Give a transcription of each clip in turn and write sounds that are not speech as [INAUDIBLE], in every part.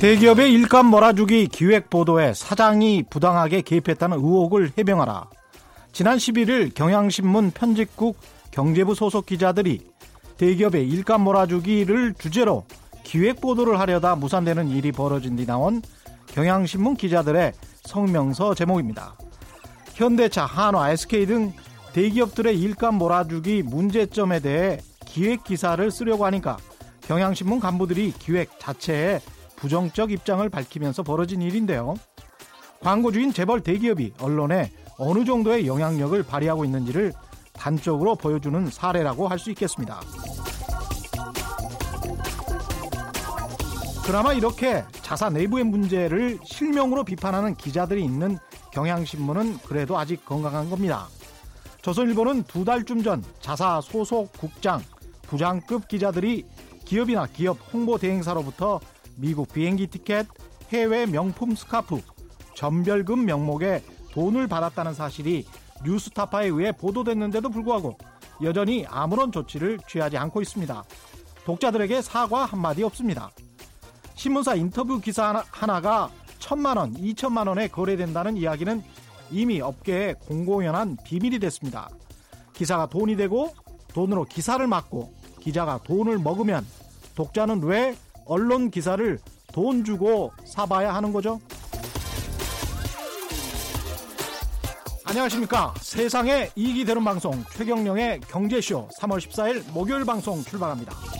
대기업의 일감 몰아주기 기획 보도에 사장이 부당하게 개입했다는 의혹을 해명하라. 지난 11일 경향신문 편집국 경제부 소속 기자들이 대기업의 일감 몰아주기를 주제로 기획 보도를 하려다 무산되는 일이 벌어진 뒤 나온 경향신문 기자들의 성명서 제목입니다. 현대차, 한화, SK 등 대기업들의 일감 몰아주기 문제점에 대해 기획 기사를 쓰려고 하니까 경향신문 간부들이 기획 자체에 부정적 입장을 밝히면서 벌어진 일인데요. 광고주인 재벌 대기업이 언론에 어느 정도의 영향력을 발휘하고 있는지를 단적으로 보여주는 사례라고 할 수 있겠습니다. 그나마 이렇게 자사 내부의 문제를 실명으로 비판하는 기자들이 있는 경향신문은 그래도 아직 건강한 겁니다. 조선일보는 두 달쯤 전 자사 소속 국장, 부장급 기자들이 기업이나 기업 홍보 대행사로부터 미국 비행기 티켓, 해외 명품 스카프, 전별금 명목의 돈을 받았다는 사실이 뉴스타파에 의해 보도됐는데도 불구하고 여전히 아무런 조치를 취하지 않고 있습니다. 독자들에게 사과 한마디 없습니다. 신문사 인터뷰 기사 하나 가 천만 원, 이천만 원에 거래된다는 이야기는 이미 업계에 공공연한 비밀이 됐습니다. 기사가 돈이 되고 돈으로 기사를 막고 기자가 돈을 먹으면 독자는 왜 언론 기사를 돈 주고 사봐야 하는 거죠? 안녕하십니까. 세상에 이익이 되는 방송 최경령의 경제쇼 3월 14일 목요일 방송 출발합니다.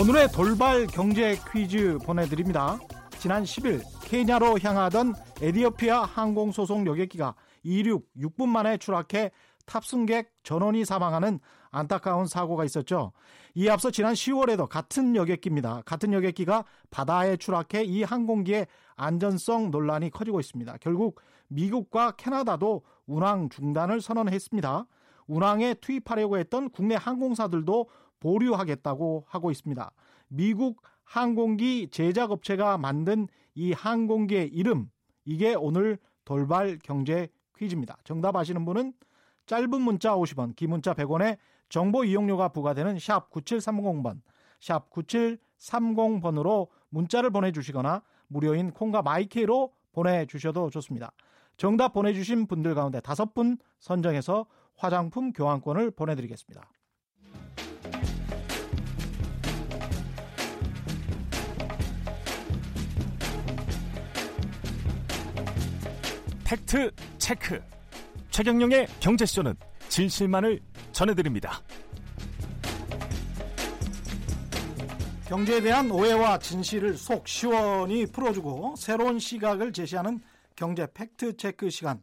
오늘의 돌발 경제 퀴즈 보내드립니다. 지난 10일 케냐로 향하던 에디오피아 항공소속 여객기가 이륙 6분 만에 추락해 탑승객 전원이 사망하는 안타까운 사고가 있었죠. 이에 앞서 지난 10월에도 같은 여객기입니다. 같은 여객기가 바다에 추락해 이 항공기의 안전성 논란이 커지고 있습니다. 결국 미국과 캐나다도 운항 중단을 선언했습니다. 운항에 투입하려고 했던 국내 항공사들도 보류하겠다고 하고 있습니다. 미국 항공기 제작업체가 만든 이 항공기의 이름, 이게 오늘 돌발 경제 퀴즈입니다. 정답 아시는 분은 짧은 문자 50원, 긴 문자 100원에 정보 이용료가 부과되는 샵 9730번, 샵 9730번으로 문자를 보내주시거나 무료인 콩과 마이케이로 보내주셔도 좋습니다. 정답 보내주신 분들 가운데 다섯 분 선정해서 화장품 교환권을 보내드리겠습니다. 팩트 체크. 최경영의 경제쇼는 진실만을 전해드립니다. 경제에 대한 오해와 진실을 속 시원히 풀어주고 새로운 시각을 제시하는 경제 팩트 체크 시간.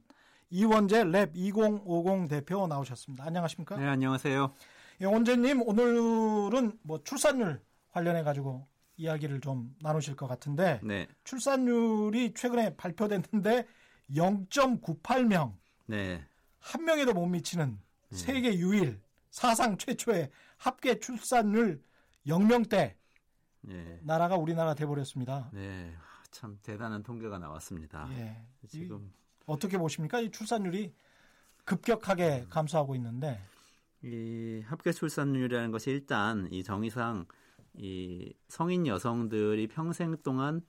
이원재 LAB 2050 대표 나오셨습니다. 안녕하십니까? 네, 안녕하세요. 예, 원재님 오늘은 뭐 출산율 관련해 가지고 이야기를 좀 나누실 것 같은데 네. 출산율이 최근에 발표됐는데 0.98명 네. 한 명에도 못 미치는 세계 유일 사상 최초의 합계 출산율 0명대 네. 나라가 우리나라 돼버렸습니다. 네. 참 대단한 통계가 나왔습니다. 예. 지금 어떻게 보십니까? 이 출산율이 급격하게 음. 감소하고 있는데 이 합계 출산율이라는 것이 일단 이 정의상 이 성인 여성들이 평생 동안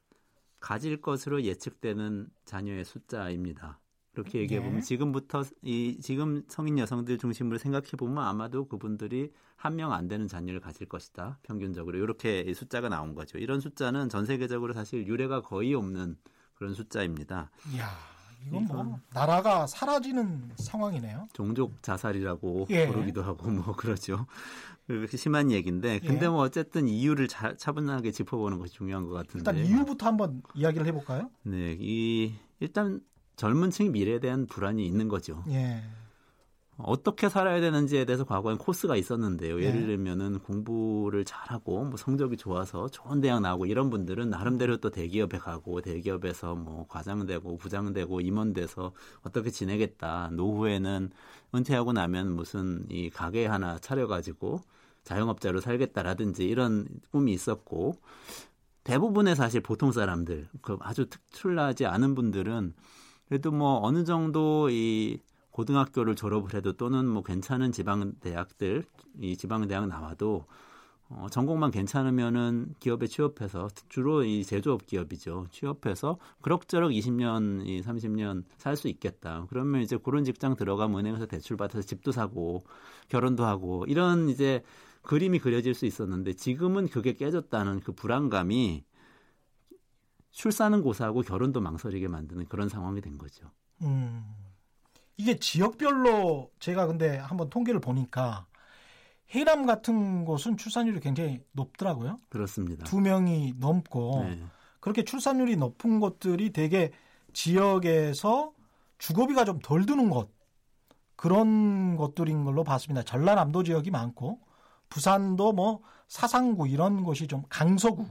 가질 것으로 예측되는 자녀의 숫자입니다. 그렇게 얘기해 보면 네. 지금부터 이 지금 성인 여성들 중심으로 생각해 보면 아마도 그분들이 한 명 안 되는 자녀를 가질 것이다. 평균적으로 이렇게 이 숫자가 나온 거죠. 이런 숫자는 전 세계적으로 사실 유례가 거의 없는 그런 숫자입니다. 이야 이건 뭐 이건- 나라가 사라지는 상황이네요. 종족 자살이라고 예. 부르기도 하고 뭐 그러죠. 그렇게 심한 얘기인데 근데 예. 뭐 어쨌든 이유를 자, 차분하게 짚어보는 것이 중요한 것 같은데. 일단 이유부터 한번 이야기를 해볼까요? 네, 이 일단 젊은 층이 미래에 대한 불안이 있는 거죠. 예. 어떻게 살아야 되는지에 대해서 과거엔 코스가 있었는데요. 예를 예. 들면은 공부를 잘하고 뭐 성적이 좋아서 좋은 대학 나오고 이런 분들은 나름대로 또 대기업에 가고 대기업에서 뭐 과장되고 부장되고 임원돼서 어떻게 지내겠다. 노후에는 은퇴하고 나면 무슨 이 가게 하나 차려가지고 자영업자로 살겠다라든지 이런 꿈이 있었고 대부분의 사실 보통 사람들 그 아주 특출나지 않은 분들은 그래도 뭐 어느 정도 이 고등학교를 졸업을 해도 또는 뭐 괜찮은 지방 대학들 이 지방 대학 나와도 어, 전공만 괜찮으면은 기업에 취업해서 주로 이 제조업 기업이죠. 취업해서 그럭저럭 20년, 30년 살 수 있겠다. 그러면 이제 그런 직장 들어가면 은행에서 대출 받아서 집도 사고 결혼도 하고 이런 이제 그림이 그려질 수 있었는데 지금은 그게 깨졌다는 그 불안감이 출산은 고사하고 결혼도 망설이게 만드는 그런 상황이 된 거죠. 음. 이게 지역별로 제가 근데 한번 통계를 보니까 해남 같은 곳은 출산율이 굉장히 높더라고요. 그렇습니다. 두 명이 넘고 네. 그렇게 출산율이 높은 곳들이 대개 지역에서 주거비가 좀 덜 드는 곳 그런 것들인 걸로 봤습니다. 전라남도 지역이 많고 부산도 뭐 사상구 이런 곳이 좀 강서구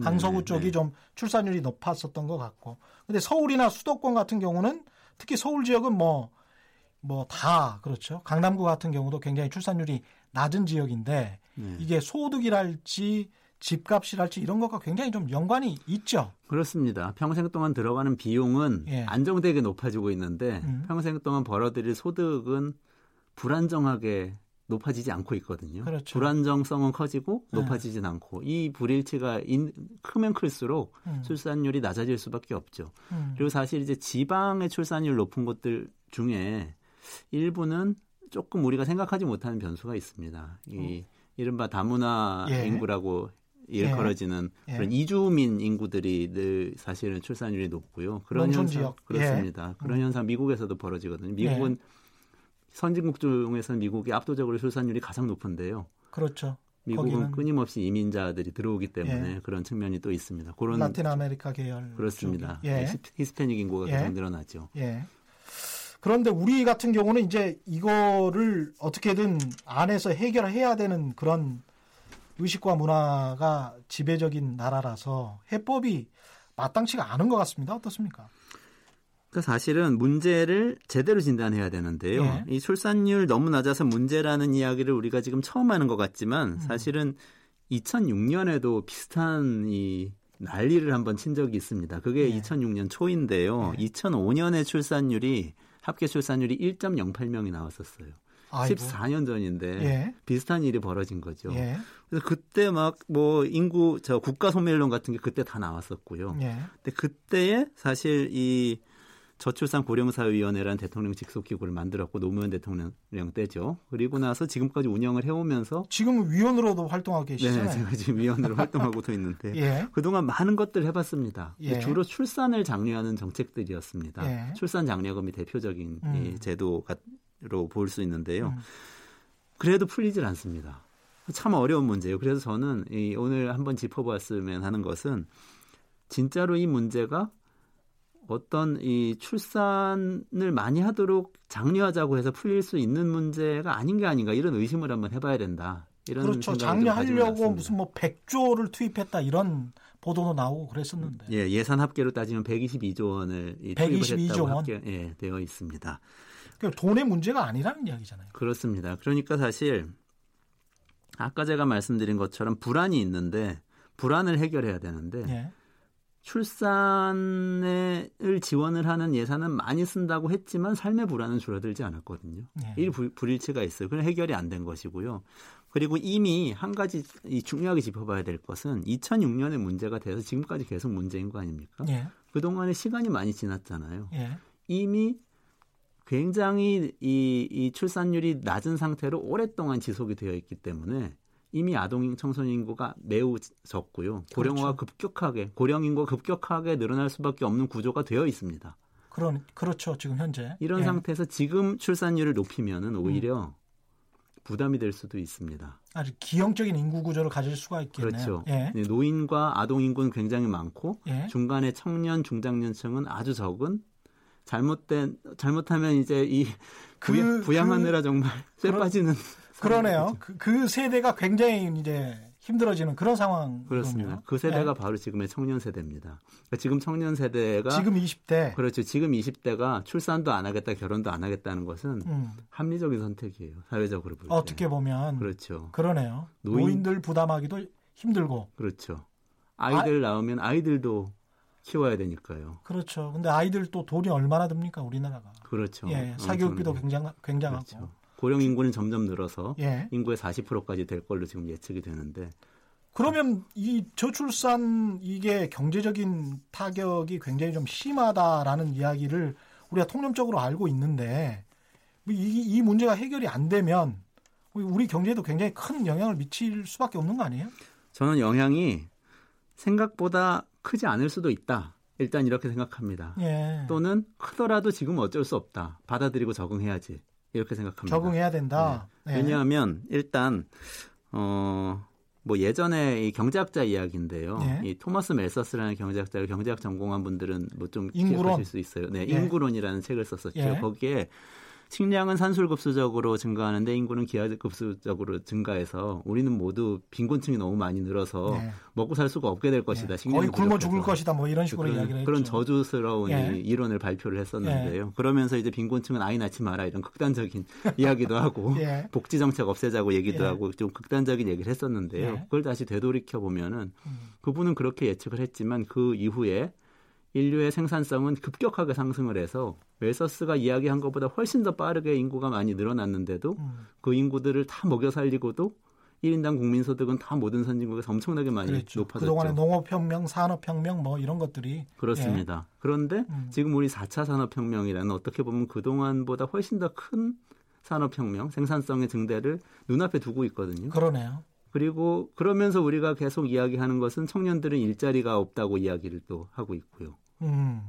강서구 네, 쪽이 네. 좀 출산율이 높았었던 것 같고 근데 서울이나 수도권 같은 경우는 특히 서울 지역은 뭐 뭐 다 그렇죠 강남구 같은 경우도 굉장히 출산율이 낮은 지역인데 네. 이게 소득이랄지 집값이랄지 이런 것과 굉장히 좀 연관이 있죠. 그렇습니다. 평생 동안 들어가는 비용은 예. 안정되게 높아지고 있는데 음. 평생 동안 벌어들일 소득은 불안정하게 높아지지 않고 있거든요. 그렇죠. 불안정성은 커지고 네. 높아지진 네. 않고 이 불일치가 인, 크면 클수록 음. 출산율이 낮아질 수밖에 없죠. 음. 그리고 사실 이제 지방의 출산율 높은 곳들 중에 일부는 조금 우리가 생각하지 못하는 변수가 있습니다. 이 어. 이른바 다문화 예. 인구라고 일컬어지는 예. 그런 이주민 인구들이 늘 사실은 출산율이 높고요. 그런 현상 지역. 그렇습니다. 예. 그런 음. 현상 미국에서도 벌어지거든요. 미국은 예. 선진국 중에서는 미국이 압도적으로 출산율이 가장 높은데요. 그렇죠. 미국은 거기는... 끊임없이 이민자들이 들어오기 때문에 예. 그런 측면이 또 있습니다. 그런 라틴 아메리카 계열 그렇습니다. 예. 네, 히스패닉 인구가 예. 계속 늘어나죠. 예. 그런데 우리 같은 경우는 이제 이거를 어떻게든 안에서 해결해야 되는 그런 의식과 문화가 지배적인 나라라서 해법이 마땅치가 않은 것 같습니다. 어떻습니까? 그러니까 사실은 문제를 제대로 진단해야 되는데요. 예. 이 출산율 너무 낮아서 문제라는 이야기를 우리가 지금 처음 하는 것 같지만 음. 사실은 2006년에도 비슷한 이 난리를 한번 친 적이 있습니다. 그게 예. 2006년 초인데요. 예. 2005년에 출산율이 합계 출산율이 1.08명이 나왔었어요. 아이고. 14년 전인데 예. 비슷한 일이 벌어진 거죠. 예. 그래서 그때 막 뭐 인구 저 국가 소멸론 같은 게 그때 다 나왔었고요. 예. 근데 그때에 사실 이 저출산 고령사위원회라는 대통령 직속 기구를 만들었고 노무현 대통령 때죠. 그리고 나서 지금까지 운영을 해오면서 지금 위원으로도 활동하고 계시잖아요. 네, 제가 지금 위원으로 활동하고도 있는데 [LAUGHS] 예. 그동안 많은 것들 해봤습니다. 예. 주로 출산을 장려하는 정책들이었습니다. 예. 출산 장려금이 대표적인 음. 이 제도로 볼 수 있는데요. 음. 그래도 풀리질 않습니다. 참 어려운 문제예요. 그래서 저는 이 오늘 한번 짚어봤으면 하는 것은 진짜로 이 문제가 어떤 이 출산을 많이 하도록 장려하자고 해서 풀릴 수 있는 문제가 아닌 게 아닌가 이런 의심을 한번 해봐야 된다. 이런 그렇죠. 장려하려고 무슨 뭐 100조를 투입했다 이런 보도도 나오고 그랬었는데. 예, 예산 합계로 따지면 122조 원을 122조 원 합계, 예, 되어 있습니다. 그 돈의 문제가 아니라는 이야기잖아요. 그렇습니다. 그러니까 사실 아까 제가 말씀드린 것처럼 불안이 있는데 불안을 해결해야 되는데 예. 출산을 지원을 하는 예산은 많이 쓴다고 했지만 삶의 불안은 줄어들지 않았거든요. 네. 이 불일치가 있어요. 그건 해결이 안 된 것이고요. 그리고 이미 한 가지 중요하게 짚어봐야 될 것은 2006년에 문제가 돼서 지금까지 계속 문제인 거 아닙니까? 네. 그동안에 시간이 많이 지났잖아요. 네. 이미 굉장히 이, 이 출산율이 낮은 상태로 오랫동안 지속이 되어 있기 때문에 이미 아동 청소년 인구가 매우 적고요. 고령화가 그렇죠. 급격하게 고령 인구가 급격하게 늘어날 수밖에 없는 구조가 되어 있습니다. 그런 그렇죠. 지금 현재 이런 예. 상태에서 지금 출산율을 높이면은 오히려 음. 부담이 될 수도 있습니다. 아주 기형적인 인구 구조를 가질 수가 있겠네요. 그렇죠. 예. 네, 노인과 아동 인구는 굉장히 많고 예. 중간에 청년 중장년층은 아주 적은 잘못된 잘못하면 이제 이 그, 부양, 하느라 그, 정말 [LAUGHS] 쇠 빠지는 그러네요. 그, 그, 세대가 굉장히 이제 힘들어지는 그런 상황 그렇습니다. 그 세대가 네. 바로 지금의 청년 세대입니다. 그러니까 지금 청년 세대가 지금 20대 그렇죠. 지금 20대가 출산도 안 하겠다, 결혼도 안 하겠다는 것은 음. 합리적인 선택이에요. 사회적으로 볼 때. 어떻게 보면 그렇죠. 그러네요. 노인... 들 부담하기도 힘들고 그렇죠. 아이들 아... 낳으면 아이들도 키워야 되니까요. 그렇죠. 근데 아이들 또 돈이 얼마나 듭니까 우리나라가? 그렇죠. 예, 사교육비도 굉장 굉장하고. 그렇죠. 고령 인구는 점점 늘어서 예. 인구의 40%까지 될 걸로 지금 예측이 되는데. 그러면 이 저출산 이게 경제적인 타격이 굉장히 좀 심하다라는 이야기를 우리가 통념적으로 알고 있는데 이, 이 문제가 해결이 안 되면 우리 경제에도 굉장히 큰 영향을 미칠 수밖에 없는 거 아니에요? 저는 영향이 생각보다 크지 않을 수도 있다. 일단 이렇게 생각합니다. 예. 또는 크더라도 지금 어쩔 수 없다. 받아들이고 적응해야지. 이렇게 생각합니다. 적응해야 된다. 네. 네. 왜냐하면 일단 어. 뭐 예전에 이 경제학자 이야기인데요. 예. 이 토마스 멜서스라는 경제학자를 경제학 전공한 분들은 뭐 좀 기억하실 수 있어요. 네, 예. 인구론이라는 책을 썼었죠. 예. 거기에 식량은 산술급수적으로 증가하는데 인구는 기하급수적으로 증가해서 우리는 모두 빈곤층이 너무 많이 늘어서 네. 먹고 살 수가 없게 될 것이다. 네. 거의 굶어 죽을 것이다. 뭐 이런 식으로 그런, 이야기를 그런 했죠. 저주스러운 예. 이론을 발표를 했었는데요. 예. 그러면서 이제 빈곤층은 아이 낳지 마라 이런 극단적인 [LAUGHS] 이야기도 하고 예. 복지 정책 없애자고 얘기도 예. 하고 좀 극단적인 얘기를 했었는데요. 예. 그걸 다시 되돌이켜 보면은 음. 그분은 그렇게 예측을 했지만 그 이후에 인류의 생산성은 급격하게 상승을 해서 웰서스가 이야기한 것보다 훨씬 더 빠르게 인구가 많이 늘어났는데도 음. 그 인구들을 다 먹여 살리고도 1인당 국민소득은 다 모든 선진국에서 엄청나게 많이 그렇죠. 높아졌죠. 그동안에 농업혁명, 산업혁명 뭐 이런 것들이. 그렇습니다. 예. 그런데 음. 지금 우리 4차 산업혁명이라는 어떻게 보면 그동안보다 훨씬 더 큰 산업혁명, 생산성의 증대를 눈앞에 두고 있거든요. 그러네요. 그리고 그러면서 우리가 계속 이야기하는 것은 청년들은 일자리가 없다고 이야기를 또 하고 있고요. 음.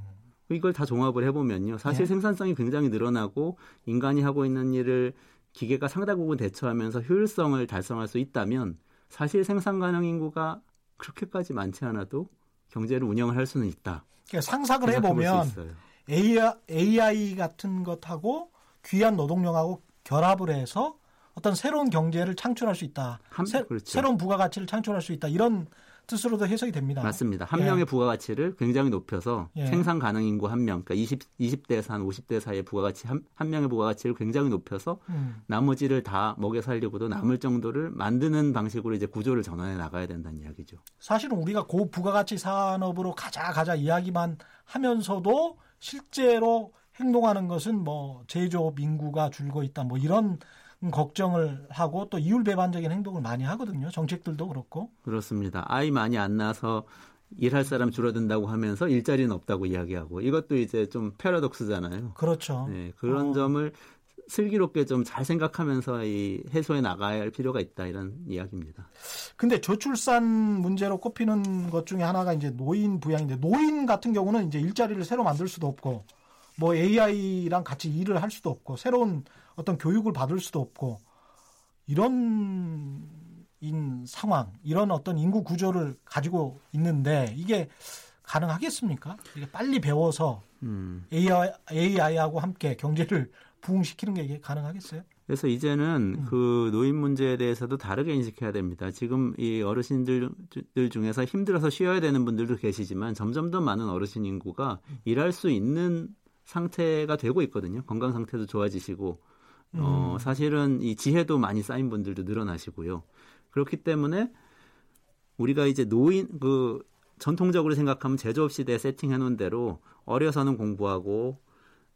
이걸 다 종합을 해보면요. 사실 예. 생산성이 굉장히 늘어나고 인간이 하고 있는 일을 기계가 상당 부분 대처하면서 효율성을 달성할 수 있다면 사실 생산 가능 인구가 그렇게까지 많지 않아도 경제를 운영을 할 수는 있다. 그러니까 상상을 해보면 AI, AI 같은 것하고 귀한 노동력하고 결합을 해서 어떤 새로운 경제를 창출할 수 있다. 한, 새, 그렇죠. 새로운 부가가치를 창출할 수 있다. 이런 뜻으로도 해석이 됩니다. 맞습니다. 한 예. 명의 부가가치를 굉장히 높여서 예. 생산 가능 인구 한 명, 그러니까 20, 20대에서 한 50대 사이의 부가가치 한, 한 명의 부가가치를 굉장히 높여서 음. 나머지를 다 먹여 살리고도 남을 정도를 만드는 방식으로 이제 구조를 전환해 나가야 된다는 이야기죠. 사실은 우리가 고부가가치 산업으로 가자 가자 이야기만 하면서도 실제로 행동하는 것은 뭐 제조업 인구가 줄고 있다 뭐 이런 걱정을 하고 또 이율 배반적인 행동을 많이 하거든요. 정책들도 그렇고. 그렇습니다. 아이 많이 안 낳아서 일할 사람 줄어든다고 하면서 일자리는 없다고 이야기하고 이것도 이제 좀 패러독스잖아요. 그렇죠. 네, 그런 어. 점을 슬기롭게 좀 잘 생각하면서 이 해소해 나가야 할 필요가 있다 이런 이야기입니다. 근데 저출산 문제로 꼽히는 것 중에 하나가 이제 노인 부양인데 노인 같은 경우는 이제 일자리를 새로 만들 수도 없고 뭐 AI랑 같이 일을 할 수도 없고 새로운 어떤 교육을 받을 수도 없고 이런 인 상황, 이런 어떤 인구 구조를 가지고 있는데 이게 가능하겠습니까? 이게 빨리 배워서 음. AI, AI하고 함께 경제를 [LAUGHS] 부흥시키는 게 이게 가능하겠어요? 그래서 이제는 음. 그 노인 문제에 대해서도 다르게 인식해야 됩니다. 지금 이 어르신들 중에서 힘들어서 쉬어야 되는 분들도 계시지만 점점 더 많은 어르신 인구가 음. 일할 수 있는 상태가 되고 있거든요. 건강 상태도 좋아지시고 어, 음. 사실은 이 지혜도 많이 쌓인 분들도 늘어나시고요. 그렇기 때문에 우리가 이제 노인 그 전통적으로 생각하면 제조업 시대 세팅해 놓은 대로 어려서는 공부하고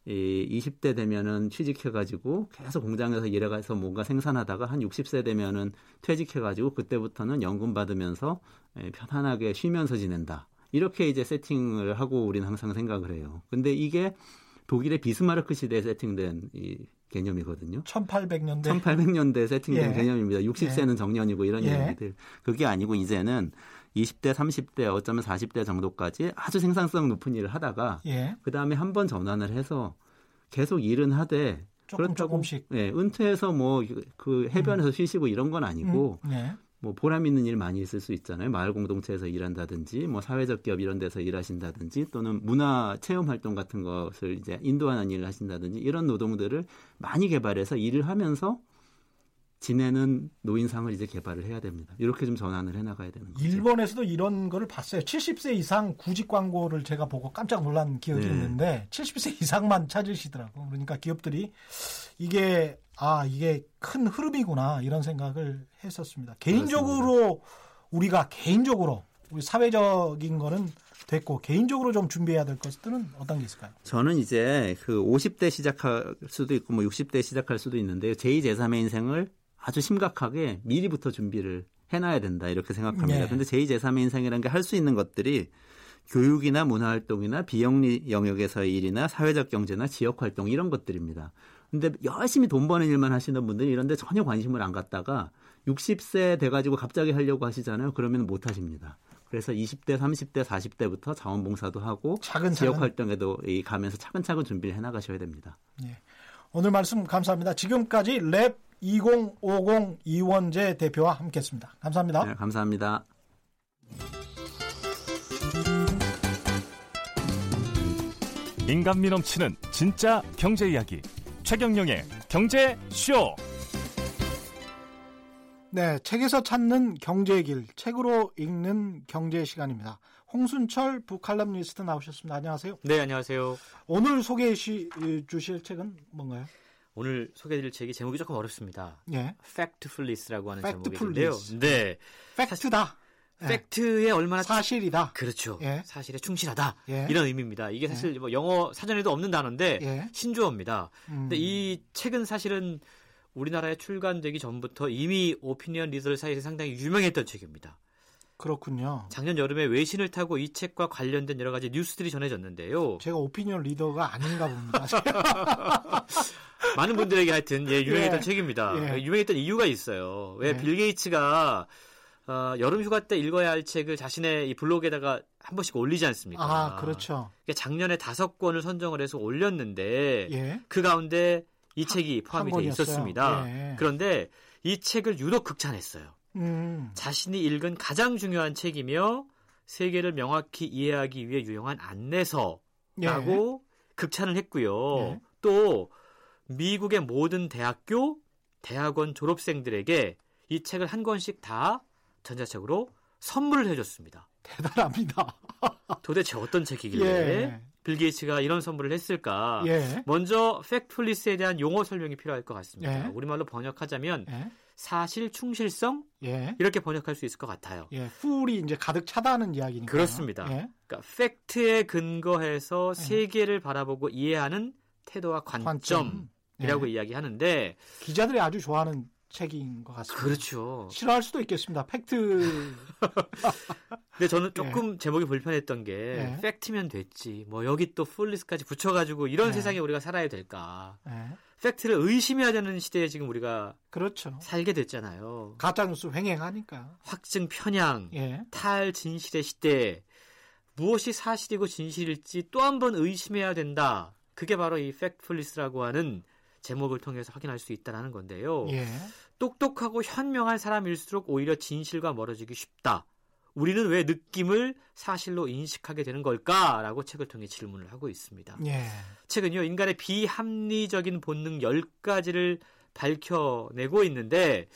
이 20대 되면은 취직해 가지고 계속 공장에서 일해 가서 뭔가 생산하다가 한 60세 되면은 퇴직해 가지고 그때부터는 연금 받으면서 예, 편안하게 쉬면서 지낸다. 이렇게 이제 세팅을 하고 우리는 항상 생각을 해요. 근데 이게 독일의 비스마르크 시대에 세팅된 이 개념이거든요. 1800년대 1800년대 세팅된 예. 개념입니다. 60세는 예. 정년이고 이런 예. 얘기들. 그게 아니고 이제는 20대, 30대, 어쩌면 40대 정도까지 아주 생산성 높은 일을 하다가 예. 그다음에 한 번 전환을 해서 계속 일은 하되 조금 그렇다고, 조금씩 예, 은퇴해서 뭐 그 해변에서 음. 쉬시고 이런 건 아니고 음. 네. 뭐 보람 있는 일 많이 있을 수 있잖아요. 마을 공동체에서 일한다든지 뭐 사회적 기업 이런 데서 일하신다든지 또는 문화 체험 활동 같은 것을 이제 인도하는 일을 하신다든지 이런 노동들을 많이 개발해서 일을 하면서 지내는 노인상을 이제 개발을 해야 됩니다. 이렇게 좀 전환을 해나가야 되는 거죠. 일본에서도 이런 거를 봤어요. 70세 이상 구직 광고를 제가 보고 깜짝 놀란 기억이 네. 있는데 70세 이상만 찾으시더라고. 그러니까 기업들이 이게 아 이게 큰 흐름이구나 이런 생각을 했었습니다. 개인적으로 우리가 개인적으로 우리 사회적인 거는 됐고 개인적으로 좀 준비해야 될 것들은 어떤 게 있을까요? 저는 이제 그 50대 시작할 수도 있고 뭐 60대 시작할 수도 있는데 제2, 제3의 인생을 아주 심각하게 미리부터 준비를 해놔야 된다 이렇게 생각합니다. 네. 근데 제2, 제3의 인생이라는 게 할 수 있는 것들이 교육이나 문화활동이나 비영리 영역에서의 일이나 사회적 경제나 지역활동 이런 것들입니다. 근데 열심히 돈 버는 일만 하시는 분들이 이런데 전혀 관심을 안 갖다가 60세 돼가지고 갑자기 하려고 하시잖아요. 그러면 못 하십니다. 그래서 20대, 30대, 40대부터 자원봉사도 하고 차근차근. 지역 활동에도 이 가면서 차근차근 준비를 해나가셔야 됩니다. 예. 오늘 말씀 감사합니다. 지금까지 랩 2050 이원재 대표와 함께했습니다. 감사합니다. 네, 감사합니다. 인간미 넘치는 진짜 경제 이야기 최경영의 경제 쇼. 네, 책에서 찾는 경제의 길, 책으로 읽는 경제 시간입니다. 홍순철 북칼럼니스트 나오셨습니다. 안녕하세요. 네, 안녕하세요. 오늘 소개해 시- 주실 책은 뭔가요? 오늘 소개해드릴 책이 제목이 조금 어렵습니다. 예, Factfulness라고 하는 Factfulness. 제목인데요. 네, 팩트다. 예. 팩트에 얼마나 사실이다. 그렇죠. 예. 사실에 충실하다 예. 이런 의미입니다. 이게 사실 뭐 영어 사전에도 없는 단어인데 예. 신조어입니다. 음, 근데 이 책은 사실은 우리나라에 출간되기 전부터 이미 오피니언 리더들 사이에서 상당히 유명했던 책입니다. 그렇군요. 작년 여름에 외신을 타고 이 책과 관련된 여러 가지 뉴스들이 전해졌는데요. 제가 오피니언 리더가 아닌가 봅니다. [LAUGHS] 많은 분들에게 하여튼 예, 유명했던 예. 책입니다. 예. 유명했던 이유가 있어요. 왜 예. 빌 게이츠가 어, 여름 휴가 때 읽어야 할 책을 자신의 이 블로그에다가 한 번씩 올리지 않습니까? 아, 그렇죠. 그러니까 작년에 다섯 권을 선정을 해서 올렸는데 예. 그 가운데 이 책이 포함이 돼 권이었어요. 있었습니다. 예. 그런데 이 책을 유독 극찬했어요. 음, 자신이 읽은 가장 중요한 책이며 세계를 명확히 이해하기 위해 유용한 안내서라고 예. 극찬을 했고요. 예. 또 미국의 모든 대학교, 대학원 졸업생들에게 이 책을 한 권씩 다 전자책으로 선물을 해줬습니다. 대단합니다. [LAUGHS] 도대체 어떤 책이길래 예. 빌 게이츠가 이런 선물을 했을까? 예. 먼저 팩트풀리스에 대한 용어 설명이 필요할 것 같습니다. 예. 우리말로 번역하자면 예. 사실 충실성 예. 이렇게 번역할 수 있을 것 같아요. 예. full이 이제 가득 차다는 이야기니까. 그렇습니다. 예. 그러니까 팩트에 근거해서 네. 세계를 바라보고 이해하는 태도와 관점이라고 관점. 예. 이야기하는데 기자들이 아주 좋아하는 책인 것 같습니다. 그렇죠. 싫어할 수도 있겠습니다. 팩트. [LAUGHS] 근데 저는 조금 제목이 불편했던 게 예. 팩트면 됐지. 뭐 여기 또 fulness까지 붙여가지고 이런 예. 세상에 우리가 살아야 될까? 예. 팩트를 의심해야 되는 시대에 지금 우리가 그렇죠. 살게 됐잖아요. 가짜뉴스 횡행하니까. 확증 편향, 예. 탈진실의 시대 무엇이 사실이고 진실일지 또 한 번 의심해야 된다. 그게 바로 이 팩트풀리스라고 하는 제목을 통해서 확인할 수 있다는 건데요. 예. 똑똑하고 현명한 사람일수록 오히려 진실과 멀어지기 쉽다. 우리는 왜 느낌을 사실로 인식하게 되는 걸까라고 책을 통해 질문을 하고 있습니다. 예. 책은요, 인간의 비합리적인 본능 10가지를 밝혀내고 있는데,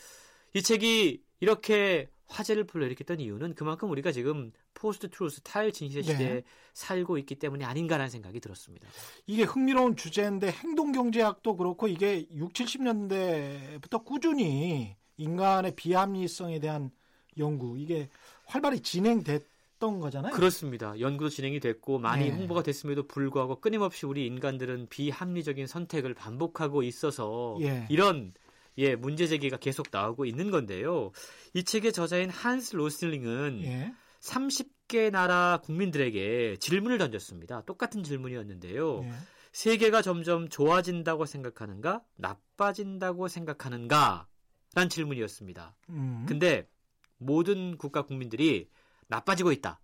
이 책이 이렇게 화제를 불러일으켰던 이유는 그만큼 우리가 지금 post-truth 탈진실의 네. 시대에 살고 있기 때문이 아닌가라는 생각이 들었습니다. 이게 흥미로운 주제인데 행동 경제학도 그렇고 이게 6, 70년대부터 꾸준히 인간의 비합리성에 대한 연구 이게 활발히 진행됐던 거잖아요. 그렇습니다. 연구도 진행이 됐고 많이 네. 홍보가 됐음에도 불구하고 끊임없이 우리 인간들은 비합리적인 선택을 반복하고 있어서 예. 이런 예, 문제 제기가 계속 나오고 있는 건데요. 이 책의 저자인 한스 로슬링은 예. 30개 나라 국민들에게 질문을 던졌습니다. 똑같은 질문이었는데요. 예. 세계가 점점 좋아진다고 생각하는가? 나빠진다고 생각하는가? 라는 질문이었습니다. 음. 근데 모든 국가 국민들이 나빠지고 있다.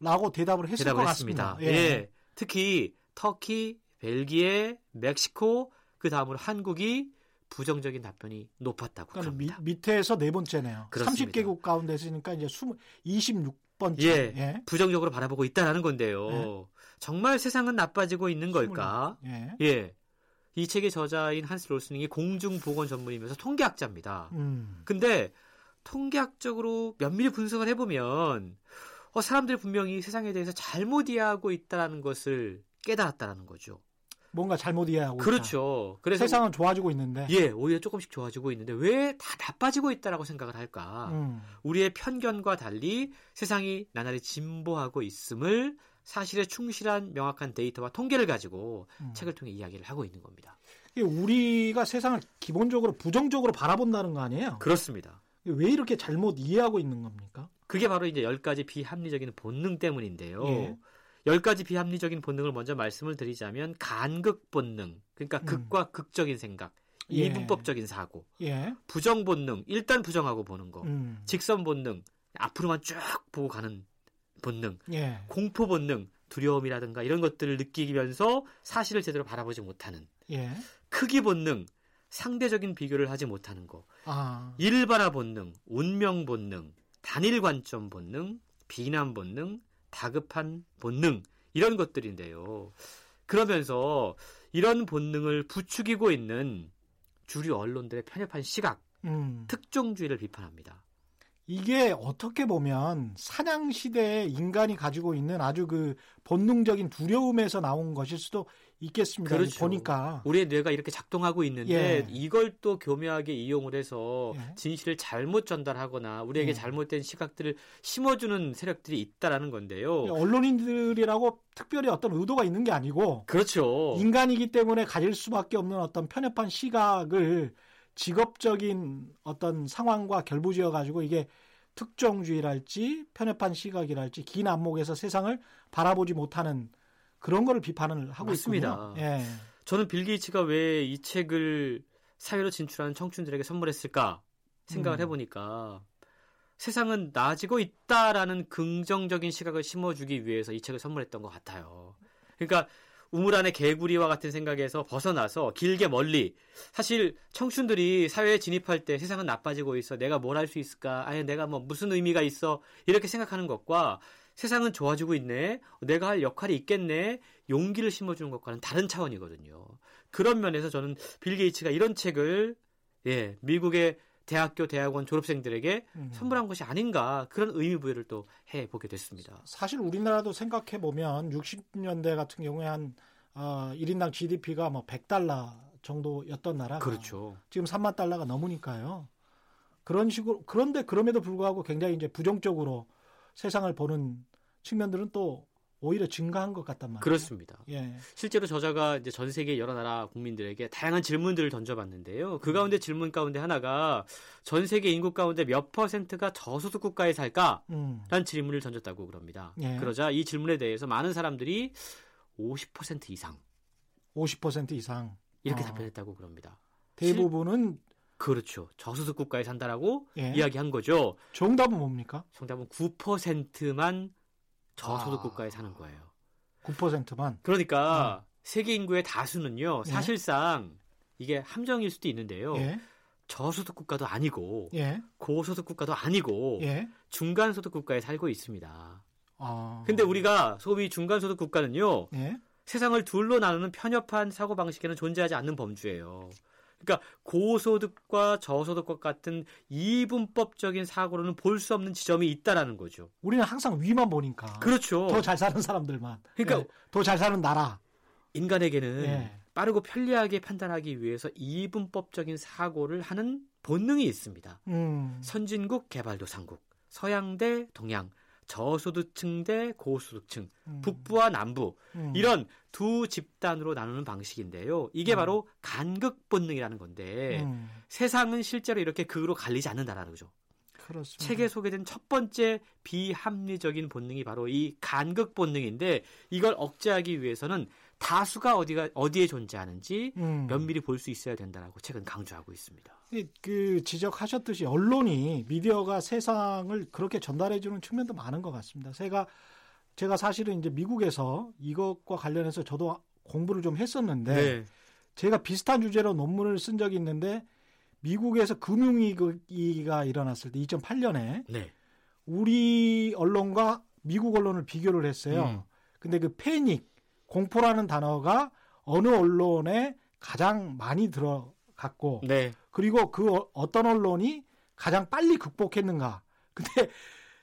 라고 대답을 했을 대답을 것 했습니다. 같습니다. 예. 특히 터키, 벨기에, 멕시코, 그 다음으로 한국이 부정적인 답변이 높았다고 그러니까 미, 합니다. 밑에서 네 번째네요. 그렇습니다. 30개국 가운데 있으니까 이제 20, 26번째. 예. 부정적으로 바라보고 있다는 건데요. 네. 정말 세상은 나빠지고 있는 걸까? 예. 예. 이 책의 저자인 한스 롤스닝이 공중보건 전문이면서 통계학자입니다. 음. 근데 통계학적으로 면밀히 분석을 해보면 어, 사람들이 분명히 세상에 대해서 잘못 이해하고 있다는 것을 깨달았다는 거죠. 뭔가 잘못 이해하고 있다. 그렇죠. 그래서 세상은 좋아지고 있는데. 예, 오히려 조금씩 좋아지고 있는데 왜 다 나빠지고 있다라고 생각을 할까? 음. 우리의 편견과 달리 세상이 나날이 진보하고 있음을 사실에 충실한 명확한 데이터와 통계를 가지고 음. 책을 통해 이야기를 하고 있는 겁니다. 우리가 세상을 기본적으로 부정적으로 바라본다는 거 아니에요? 그렇습니다. 왜 이렇게 잘못 이해하고 있는 겁니까? 그게 바로 이제 열 가지 비합리적인 본능 때문인데요. 예. 열 가지 비합리적인 본능을 먼저 말씀을 드리자면 간극 본능, 그러니까 음. 극과 극적인 생각, 예. 이분법적인 사고, 예. 부정 본능, 일단 부정하고 보는 거, 음. 직선 본능, 앞으로만 쭉 보고 가는 본능, 예. 공포 본능, 두려움이라든가 이런 것들을 느끼면서 사실을 제대로 바라보지 못하는 예. 크기 본능, 상대적인 비교를 하지 못하는 거, 아. 일반화 본능, 운명 본능, 단일 관점 본능, 비난 본능, 다급한 본능 이런 것들인데요. 그러면서 이런 본능을 부추기고 있는 주류 언론들의 편협한 시각, 음. 특종주의를 비판합니다. 이게 어떻게 보면 사냥 시대에 인간이 가지고 있는 아주 그 본능적인 두려움에서 나온 것일 수도 있겠습니다. 그렇죠. 보니까 우리의 뇌가 이렇게 작동하고 있는데 예. 이걸 또 교묘하게 이용을 해서 예. 진실을 잘못 전달하거나 우리에게 예. 잘못된 시각들을 심어주는 세력들이 있다라는 건데요. 언론인들이라고 특별히 어떤 의도가 있는 게 아니고 그렇죠. 인간이기 때문에 가질 수밖에 없는 어떤 편협한 시각을 직업적인 어떤 상황과 결부지어 가지고 이게 특정주의랄지 편협한 시각이랄지 긴 안목에서 세상을 바라보지 못하는 그런 거를 비판을 하고. 있군요. 예. 저는 빌 게이츠가 왜 이 책을 사회로 진출하는 청춘들에게 선물했을까 생각을 음. 해보니까 세상은 나아지고 있다라는 긍정적인 시각을 심어주기 위해서 이 책을 선물했던 것 같아요. 그러니까 우물 안의 개구리와 같은 생각에서 벗어나서 길게 멀리 사실 청춘들이 사회에 진입할 때 세상은 나빠지고 있어. 내가 뭘 할 수 있을까? 아니 내가 뭐 무슨 의미가 있어? 이렇게 생각하는 것과 세상은 좋아지고 있네. 내가 할 역할이 있겠네. 용기를 심어주는 것과는 다른 차원이거든요. 그런 면에서 저는 빌 게이츠가 이런 책을 예 미국의 대학교 대학원 졸업생들에게 음. 선물한 것이 아닌가 그런 의미 부여를 또 해 보게 됐습니다 사실 우리나라도 생각해 보면 60년대 같은 경우에 한 어, 1인당 GDP가 뭐 100달러 정도였던 나라가 그렇죠 지금 3만 달러가 넘으니까요. 그런 식으로 그런데 그럼에도 불구하고 굉장히 이제 부정적으로 세상을 보는 측면들은 또 오히려 증가한 것 같단 말이에요. 그렇습니다 예. 실제로 저자가 이제 전 세계 여러 나라 국민들에게 다양한 질문들을 던져봤는데요. 그 가운데 질문 가운데 하나가 전 세계 인구 가운데 몇 퍼센트가 저소득 국가에 살까? 음. 라는 질문을 던졌다고 그럽니다. 예. 그러자 이 질문에 대해서 많은 사람들이 50% 이상 50% 이상 이렇게 어. 답변했다고 그럽니다. 대부분은 그렇죠. 저소득 국가에 산다라고 예. 이야기한 거죠. 정답은 뭡니까? 정답은 9%만 저소득 아. 국가에 사는 거예요. 9%만. 그러니까 세계 인구의 다수는요. 예. 사실상 이게 함정일 수도 있는데요. 예. 저소득 국가도 아니고 예. 고소득 국가도 아니고 예. 중간 소득 국가에 살고 있습니다. 아. 근데 우리가 소위 중간 소득 국가는요. 예. 세상을 둘로 나누는 편협한 사고 방식에는 존재하지 않는 범주예요. 그러니까 고소득과 저소득과 같은 이분법적인 사고로는 볼 수 없는 지점이 있다라는 거죠. 우리는 항상 위만 보니까. 그렇죠. 더 잘 사는 사람들만. 그러니까 더잘 사는 나라. 인간에게는 예. 빠르고 편리하게 판단하기 위해서 이분법적인 사고를 하는 본능이 있습니다. 음. 선진국 개발도상국, 서양 대 동양, 저소득층 대 고소득층, 음. 북부와 남부 음. 이런 두 집단으로 나누는 방식인데요. 이게 음. 바로 간극 본능이라는 건데 음. 세상은 실제로 이렇게 극으로 갈리지 않는다라는 거죠. 그렇습니다. 책에 소개된 첫 번째 비합리적인 본능이 바로 이 간극 본능인데 이걸 억제하기 위해서는 다수가 어디가 어디에 존재하는지 음. 면밀히 볼 수 있어야 된다라고 책은 강조하고 있습니다. 이- 그 지적하셨듯이 언론이 미디어가 세상을 그렇게 전달해 주는 측면도 많은 것 같습니다. 제가 제가 사실은 이제 미국에서 이것과 관련해서 저도 공부를 좀 했었는데 제가 비슷한 주제로 논문을 쓴 적이 있는데 미국에서 금융위기가 일어났을 때 2008년에 네. 우리 언론과 미국 언론을 비교를 했어요. 음. 근데 그 패닉, 공포라는 단어가 어느 언론에 가장 많이 들어갔고 네. 그리고 그 어- 어떤 언론이 가장 빨리 극복했는가. 근데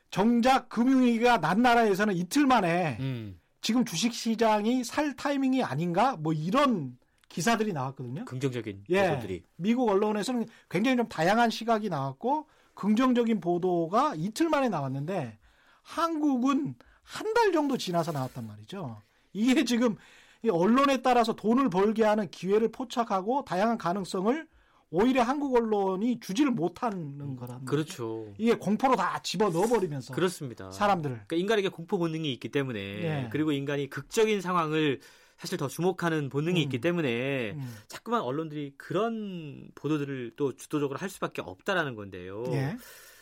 정작 금융위기가 난 나라에서는 이틀 만에 음, 지금 주식 시장이 살 타이밍이 아닌가 뭐 이런 기사들이 나왔거든요. 긍정적인 예. 보도들이. 미국 언론에서는 굉장히 좀 다양한 시각이 나왔고 긍정적인 보도가 이틀 만에 나왔는데 한국은 한 달 정도 지나서 나왔단 말이죠. 이게 지금 이 언론에 따라서 돈을 벌게 하는 기회를 포착하고 다양한 가능성을 오히려 한국 언론이 주지를 못하는 거란. 그렇죠. 이게 공포로 다 집어 넣어버리면서 그렇습니다. 사람들을 그러니까 인간에게 공포 본능이 있기 때문에 예. 그리고 인간이 극적인 상황을 사실 더 주목하는 본능이 음. 있기 때문에 음. 자꾸만 언론들이 그런 보도들을 또 주도적으로 할 수밖에 없다라는 건데요. 예.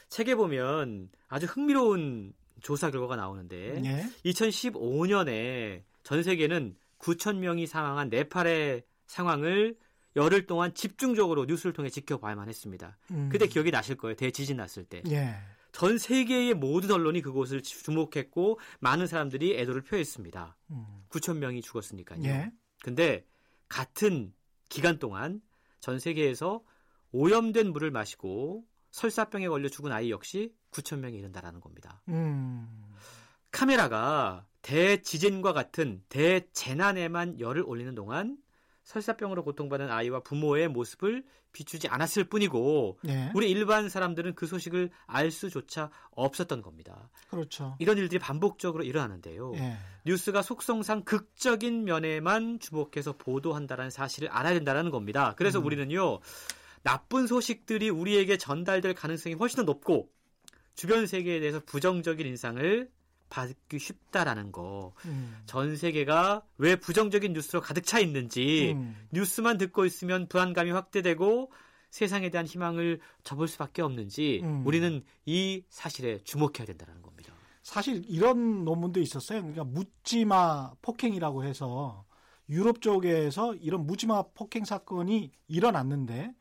책에 보면 아주 흥미로운 조사 결과가 나오는데 예. 2015년에 전 세계는 9천 명이 사망한 네팔의 상황을 열흘 동안 집중적으로 뉴스를 통해 지켜봐야만 했습니다. 음. 그때 기억이 나실 거예요. 대지진 났을 때. 예. 전 세계의 모든 언론이 그곳을 주목했고 많은 사람들이 애도를 표했습니다. 음. 9천 명이 죽었으니까요. 예. 근데 같은 기간 동안 전 세계에서 오염된 물을 마시고 설사병에 걸려 죽은 아이 역시 9천 명에 이른다라는 겁니다. 음. 카메라가 대지진과 같은 대재난에만 열을 올리는 동안 설사병으로 고통받는 아이와 부모의 모습을 비추지 않았을 뿐이고 예. 우리 일반 사람들은 그 소식을 알 수조차 없었던 겁니다. 그렇죠. 이런 일들이 반복적으로 일어나는데요. 예. 뉴스가 속성상 극적인 면에만 주목해서 보도한다는 사실을 알아야 된다는 겁니다. 그래서 음. 우리는요. 나쁜 소식들이 우리에게 전달될 가능성이 훨씬 더 높고 주변 세계에 대해서 부정적인 인상을 받기 쉽다라는 거. 음. 전 세계가 왜 부정적인 뉴스로 가득 차 있는지 음. 뉴스만 듣고 있으면 불안감이 확대되고 세상에 대한 희망을 접을 수밖에 없는지 음. 우리는 이 사실에 주목해야 된다는 겁니다. 사실 이런 논문도 있었어요. 그러니까 묻지마 폭행이라고 해서 유럽 쪽에서 이런 묻지마 폭행 사건이 일어났는데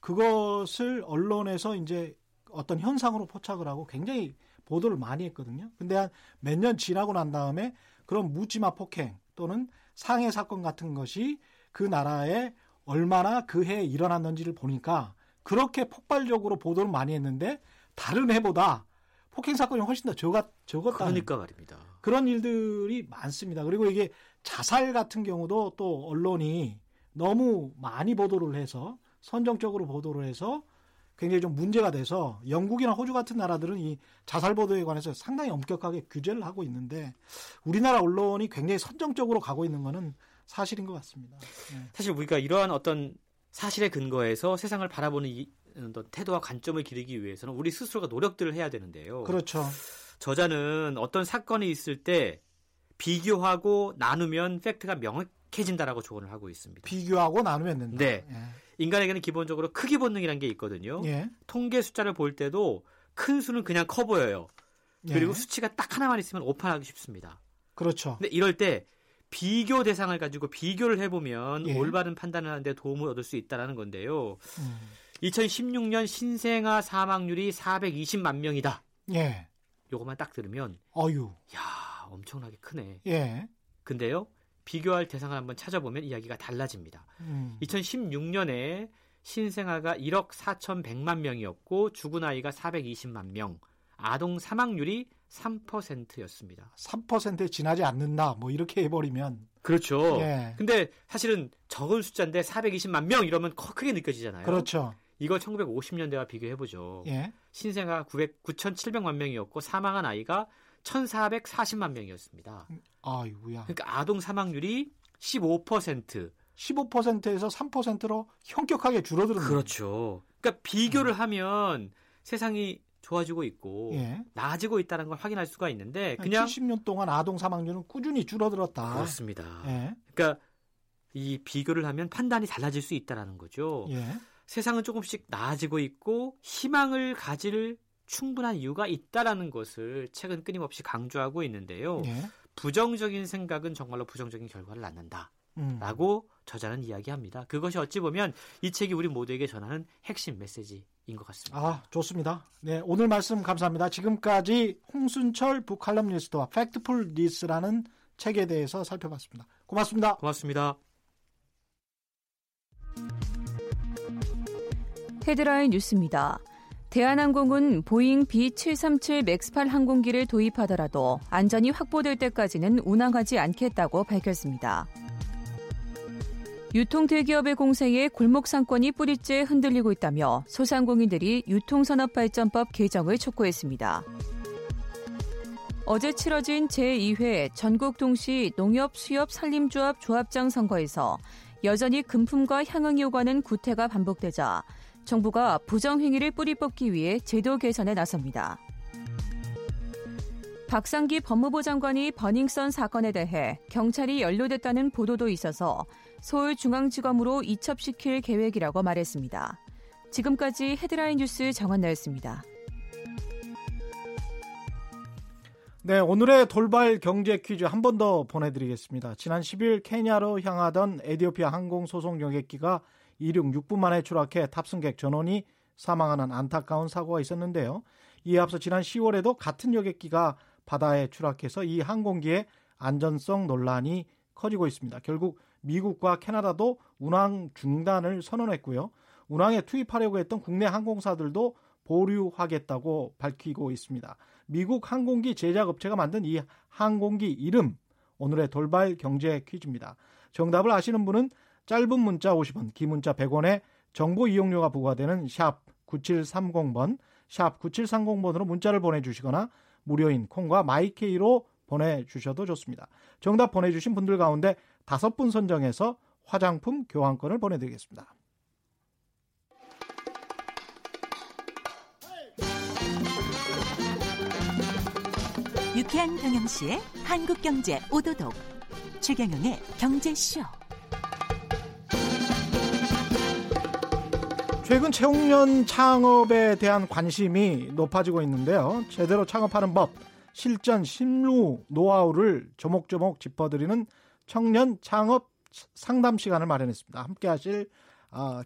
그것을 언론에서 이제 어떤 현상으로 포착을 하고 굉장히 보도를 많이 했거든요. 근데 한 몇 년 지나고 난 다음에 그런 묻지마 폭행 또는 상해 사건 같은 것이 그 나라에 얼마나 그 해에 일어났는지를 보니까 그렇게 폭발적으로 보도를 많이 했는데 다른 해보다 폭행 사건이 훨씬 더 적었, 적었다는 그러니까 말입니다. 그런 일들이 많습니다. 그리고 이게 자살 같은 경우도 또 언론이 너무 많이 보도를 해서 선정적으로 보도를 해서 굉장히 좀 문제가 돼서 영국이나 호주 같은 나라들은 이 자살 보도에 관해서 상당히 엄격하게 규제를 하고 있는데 우리나라 언론이 굉장히 선정적으로 가고 있는 거는 사실인 것 같습니다. 네. 사실 우리가 이러한 어떤 사실에 근거해서 세상을 바라보는 이, 어떤 태도와 관점을 기르기 위해서는 우리 스스로가 노력들을 해야 되는데요. 그렇죠. 저자는 어떤 사건이 있을 때 비교하고 나누면 팩트가 명확해진다라고 조언을 하고 있습니다. 비교하고 나누면 된다. 네. 인간에게는 기본적으로 크기 본능이라는 게 있거든요. 예. 예. 통계 숫자를 볼 때도 큰 수는 그냥 커 보여요. 그리고 예. 수치가 딱 하나만 있으면 오판하기 쉽습니다. 그렇죠. 근데 이럴 때 비교 대상을 가지고 비교를 해보면 예. 올바른 판단을 하는데 도움을 얻을 수 있다는 건데요. 음. 2016년 신생아 사망률이 420만 명이다. 예. 요것만 딱 들으면 어유. 야 엄청나게 크네. 예. 근데요 비교할 대상을 한번 찾아보면 이야기가 달라집니다. 음. 2016년에 신생아가 1억 4,100만 명이었고 죽은 아이가 420만 명, 아동 사망률이 3%였습니다. 3%에 지나지 않는다. 뭐 이렇게 해버리면 그렇죠. 예. 근데 사실은 적은 숫자인데 420만 명 이러면 커- 크게 느껴지잖아요. 그렇죠. 이걸 1950년대와 비교해 보죠. 예. 신생아 900, 9,700만 명이었고 사망한 아이가 1,440만 명이었습니다. 아이고야. 그러니까 아동 사망률이 15%. 15%에서 3%로 현격하게 줄어드는 거예요. 그렇죠. 그러니까 비교를 하면 세상이 좋아지고 있고 예. 나아지고 있다는 걸 확인할 수가 있는데 그냥 70년 동안 아동 사망률은 꾸준히 줄어들었다. 그렇습니다. 예. 그러니까 이 비교를 하면 판단이 달라질 수 있다라는 거죠. 예. 세상은 조금씩 나아지고 있고 희망을 가질 충분한 이유가 있다라는 것을 책은 끊임없이 강조하고 있는데요. 예. 부정적인 생각은 정말로 부정적인 결과를 낳는다. 음. 라고 저자는 이야기합니다. 그것이 어찌 보면 이 책이 우리 모두에게 전하는 핵심 메시지인 것 같습니다. 아, 좋습니다. 네, 오늘 말씀 감사합니다. 지금까지 홍순철 북칼럼니스트와 팩트풀니스라는 책에 대해서 살펴봤습니다. 고맙습니다. 고맙습니다. 헤드라인 뉴스입니다. 대한항공은 보잉 B737 MAX 8 항공기를 도입하더라도 안전이 확보될 때까지는 운항하지 않겠다고 밝혔습니다. 유통 대기업의 공세에 골목 상권이 뿌리째 흔들리고 있다며 소상공인들이 유통산업발전법 개정을 촉구했습니다. 어제 치러진 제2회 전국 동시 농협 수협 산림조합 조합장 선거에서 여전히 금품과 향응이 오가는 구태가 반복되자 정부가 부정행위를 뿌리 뽑기 위해 제도 개선에 나섭니다. 박상기 법무부 장관이 버닝썬 사건에 대해 경찰이 연루됐다는 보도도 있어서 서울중앙지검으로 이첩시킬 계획이라고 말했습니다. 지금까지 헤드라인 뉴스 정한나였습니다. 네, 오늘의 돌발 경제 퀴즈 한 번 더 보내드리겠습니다. 지난 10일 케냐로 향하던 에디오피아 항공 소송 여객기가 이륙 6분 만에 추락해 탑승객 전원이 사망하는 안타까운 사고가 있었는데요. 이에 앞서 지난 10월에도 같은 여객기가 바다에 추락해서 이 항공기의 안전성 논란이 커지고 있습니다. 결국 미국과 캐나다도 운항 중단을 선언했고요. 운항에 투입하려고 했던 국내 항공사들도 보류하겠다고 밝히고 있습니다. 미국 항공기 제작업체가 만든 이 항공기 이름 오늘의 돌발 경제 퀴즈입니다. 정답을 아시는 분은 짧은 문자 50원, 긴 문자 100원에 정보 이용료가 부과되는 샵 9730번, 샵 9730번으로 문자를 보내주시거나 무료인 콩과 마이케이로 보내주셔도 좋습니다. 정답 보내주신 분들 가운데 다섯 분 선정해서 화장품 교환권을 보내드리겠습니다. 유쾌한 경영시의 한국경제 오도독 최경영의 경제쇼 최근 청년 창업에 대한 관심이 높아지고 있는데요. 제대로 창업하는 법, 실전, 심루, 노하우를 조목조목 짚어드리는 청년 창업 상담 시간을 마련했습니다. 함께 하실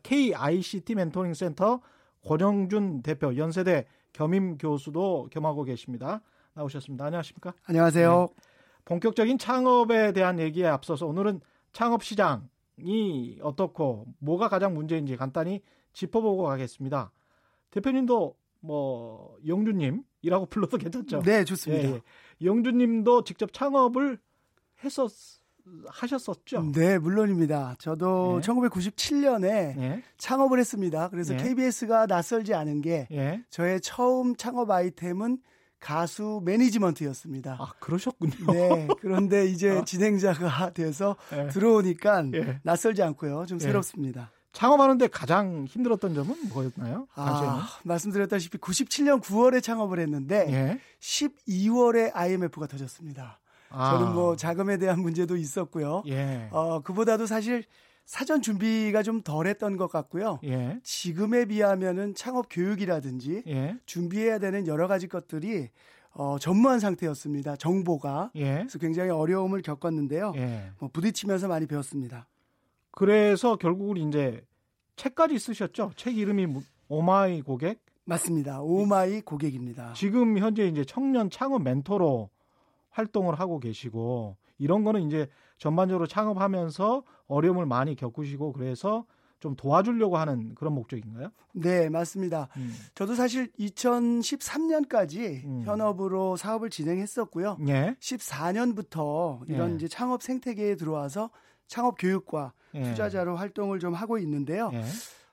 KICT 멘토링 센터 권영준 대표, 연세대 겸임 교수도 겸하고 계십니다. 나오셨습니다. 안녕하십니까? 안녕하세요. 네. 본격적인 창업에 대한 얘기에 앞서서 오늘은 창업 시장이 어떻고 뭐가 가장 문제인지 간단히 짚어보고 가겠습니다. 대표님도 뭐 영주님이라고 [LAUGHS] 불러도 괜찮죠? 네, 좋습니다. 예, 예. 영주님도 직접 창업을 했었 하셨었죠? 네, 물론입니다. 저도 네. 1997년에 네. 창업을 했습니다. 그래서 네. KBS가 낯설지 않은 게 예. 저의 처음 창업 아이템은 가수 매니지먼트였습니다. 아, 그러셨군요. 네. 그런데 이제 [LAUGHS] 어? 진행자가 돼서 예. 들어오니까 예. 낯설지 않고요. 좀 예. 새롭습니다. 창업하는데 가장 힘들었던 점은 뭐였나요? 아, 말씀드렸다시피 97년 9월에 창업을 했는데 12월에 예. IMF가 터졌습니다. 아. 저는 뭐 자금에 대한 문제도 있었고요. 예. 어, 그보다도 사실 사전 준비가 좀 덜했던 것 같고요. 예. 지금에 비하면은 창업 교육이라든지 예. 준비해야 되는 여러 가지 것들이 어, 전무한 상태였습니다. 정보가 예. 그래서 굉장히 어려움을 겪었는데요. 예. 뭐 부딪히면서 많이 배웠습니다. 그래서 결국은 이제 책까지 쓰셨죠? 책 이름이 오마이 고객? 맞습니다. 오마이 고객입니다. 지금 현재 이제 청년 창업 멘토로 활동을 하고 계시고 이런 거는 이제 전반적으로 창업하면서 어려움을 많이 겪으시고 그래서 좀 도와주려고 하는 그런 목적인가요? 네, 맞습니다. 음. 저도 사실 2013년까지 음. 현업으로 사업을 진행했었고요. 예. 14년부터 이런 예. 이제 창업 생태계에 들어와서 창업 교육과 예. 투자자로 활동을 좀 하고 있는데요. 예.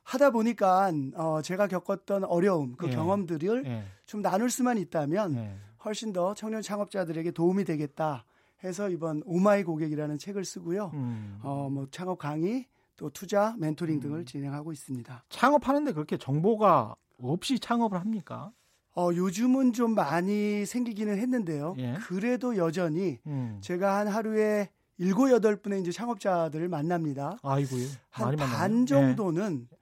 하다 보니까 어 제가 겪었던 어려움, 그 예. 경험들을 예. 좀 나눌 수만 있다면 훨씬 더 청년 창업자들에게 도움이 되겠다. 해서 이번 오마이 고객이라는 책을 쓰고요. 음. 어, 뭐 창업 강의 또 투자 멘토링 등을 음. 진행하고 있습니다. 창업하는데 그렇게 정보가 없이 창업을 합니까? 어, 요즘은 좀 많이 생기기는 했는데요. 예? 그래도 여전히 음. 제가 한 하루에 일곱 여덟 분의 이제 창업자들을 만납니다. 아이고요. 한 반 정도는 예.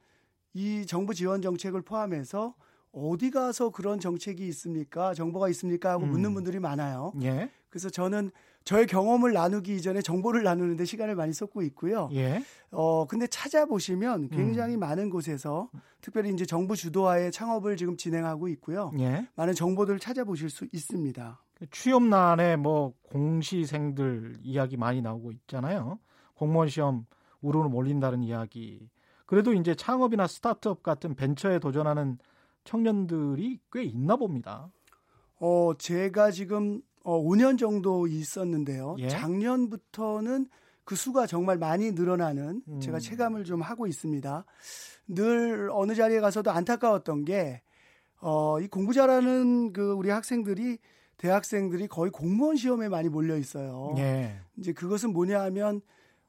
이 정부 지원 정책을 포함해서 어디 가서 그런 정책이 있습니까? 정보가 있습니까? 하고 음. 묻는 분들이 많아요. 예. 그래서 저는 저의 경험을 나누기 이전에 정보를 나누는데 시간을 많이 쏟고 있고요. 예. 어, 근데 찾아보시면 굉장히 음. 많은 곳에서 특별히 이제 정부 주도하에 창업을 지금 진행하고 있고요. 예. 많은 정보들을 찾아보실 수 있습니다. 그 취업난에 뭐 공시생들 이야기 많이 나오고 있잖아요. 공무원 시험 우르르 몰린다는 이야기. 그래도 이제 창업이나 스타트업 같은 벤처에 도전하는 청년들이 꽤 있나 봅니다. 어, 제가 지금 어, 5년 정도 있었는데요. 예? 작년부터는 그 수가 정말 많이 늘어나는 음. 제가 체감을 좀 하고 있습니다. 늘 어느 자리에 가서도 안타까웠던 게, 어, 이 공부 잘하는 그 우리 학생들이 대학생들이 거의 공무원 시험에 많이 몰려 있어요. 예. 이제 그것은 뭐냐 하면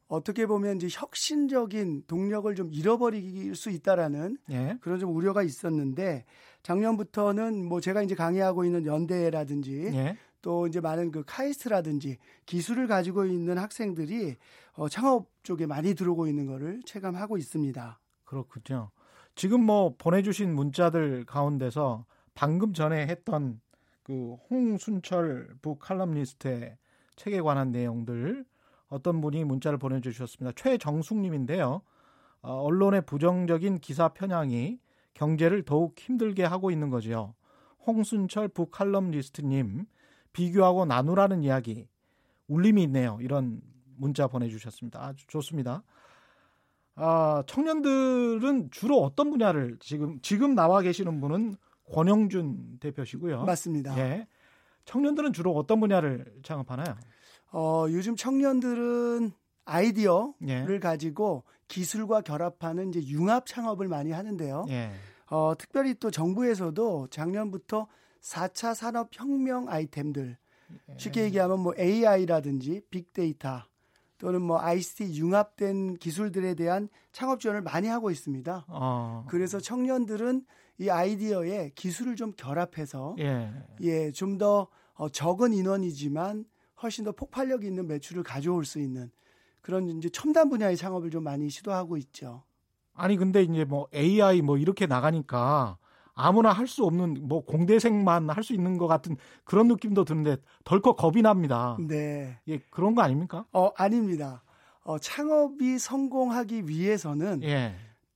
어떻게 보면 이제 혁신적인 동력을 좀 잃어버릴 수 있다라는 예. 그런 좀 우려가 있었는데 작년부터는 뭐 제가 이제 강의하고 있는 연대라든지 예. 또 이제 많은 그 카이스트라든지 기술을 가지고 있는 학생들이 어, 창업 쪽에 많이 들어오고 있는 거를 체감하고 있습니다. 그렇군요. 지금 뭐 보내주신 문자들 가운데서 방금 전에 했던 그 홍순철 북칼럼니스트의 책에 관한 내용들 어떤 분이 문자를 보내주셨습니다. 최정숙님인데요. 어, 언론의 부정적인 기사 편향이 경제를 더욱 힘들게 하고 있는 거지요. 홍순철 북칼럼니스트님 비교하고 나누라는 이야기 울림이 있네요. 이런 문자 보내주셨습니다. 아주 좋습니다. 아, 청년들은 주로 어떤 분야를 지금 지금 나와 계시는 분은 권영준 대표시고요. 맞습니다. 예. 청년들은 주로 어떤 분야를 창업하나요? 어, 요즘 청년들은 아이디어를 예. 가지고 기술과 결합하는 이제 융합 창업을 많이 하는데요. 예. 어, 특별히 또 정부에서도 작년부터 4차 산업 혁명 아이템들 쉽게 예. 얘기하면 뭐 AI라든지 빅데이터 또는 뭐 ICT 융합된 기술들에 대한 창업 지원을 많이 하고 있습니다. 어. 그래서 청년들은 이 아이디어에 기술을 좀 결합해서 예, 예 좀 더 어, 적은 인원이지만 훨씬 더 폭발력 있는 매출을 가져올 수 있는 그런 이제 첨단 분야의 창업을 좀 많이 시도하고 있죠. 아니 근데 이제 뭐 AI 뭐 이렇게 나가니까 아무나 할 수 없는 뭐 공대생만 할 수 있는 것 같은 그런 느낌도 드는데 덜컥 겁이 납니다. 네. 예, 그런 거 아닙니까? 어, 아닙니다. 어, 창업이 성공하기 위해서는 예.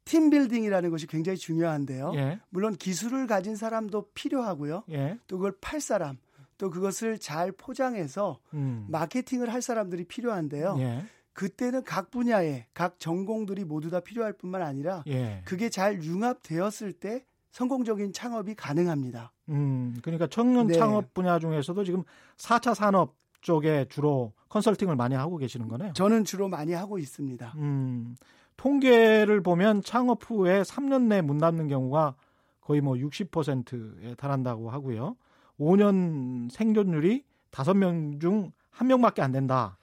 팀빌딩이라는 것이 굉장히 중요한데요. 예. 물론 기술을 가진 사람도 필요하고요. 예. 또 그걸 팔 사람, 또 그것을 잘 포장해서 음. 마케팅을 할 사람들이 필요한데요. 예. 그때는 각 분야에 각 전공들이 모두 다 필요할 뿐만 아니라 예. 그게 잘 융합되었을 때 성공적인 창업이 가능합니다. 음, 그러니까 청년 네. 창업 분야 중에서도 지금 4차 산업 쪽에 주로 컨설팅을 많이 하고 계시는 거네요. 저는 주로 많이 하고 있습니다. 음, 통계를 보면 창업 후에 3년 내 문 닫는 경우가 거의 뭐 60%에 달한다고 하고요. 5년 생존율이 5명 중 1명밖에 안 된다.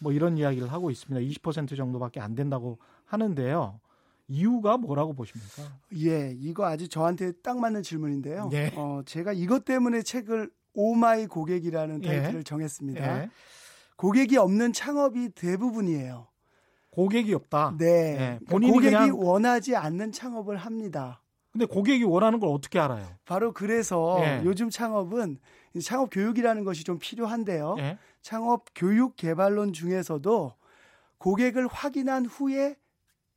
뭐 이런 이야기를 하고 있습니다. 20% 정도밖에 안 된다고 하는데요. 이유가 뭐라고 보십니까? 예, 이거 아주 저한테 딱 맞는 질문인데요. 예. 어, 제가 이것 때문에 책을 오마이 고객이라는 예. 타이틀을 예. 정했습니다. 예. 고객이 없는 창업이 대부분이에요. 고객이 없다. 네. 네. 본인이 고객이. 원하지 않는 창업을 합니다. 근데 고객이 원하는 걸 어떻게 알아요? 바로 그래서 네. 요즘 창업은 창업 교육이라는 것이 좀 필요한데요. 네. 창업 고객 개발론 중에서도 고객을 확인한 후에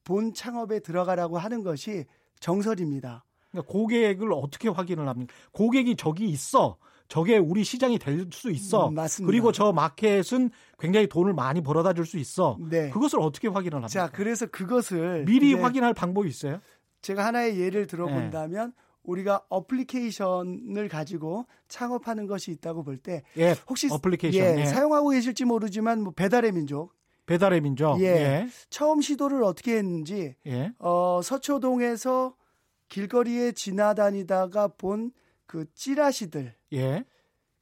본 창업에 들어가라고 하는 것이 정설입니다. 그러니까 고객을 어떻게 확인을 합니까? 고객이 저기 있어. 저게 우리 시장이 될 수 있어. 음, 맞습니다. 그리고 저 마켓은 굉장히 돈을 많이 벌어다 줄 수 있어. 네. 그것을 어떻게 확인을 합니까? 자, 그래서 그것을 미리 확인할 방법이 있어요? 제가 하나의 예를 들어본다면 네. 우리가 어플리케이션을 가지고 창업하는 것이 있다고 볼 때 예, 혹시 어플리케이션 예, 예. 사용하고 계실지 모르지만 뭐 배달의 민족 배달의 민족 예, 예. 처음 시도를 어떻게 했는지 예. 어, 서초동에서 길거리에 지나다니다가 본 그 찌라시들 예.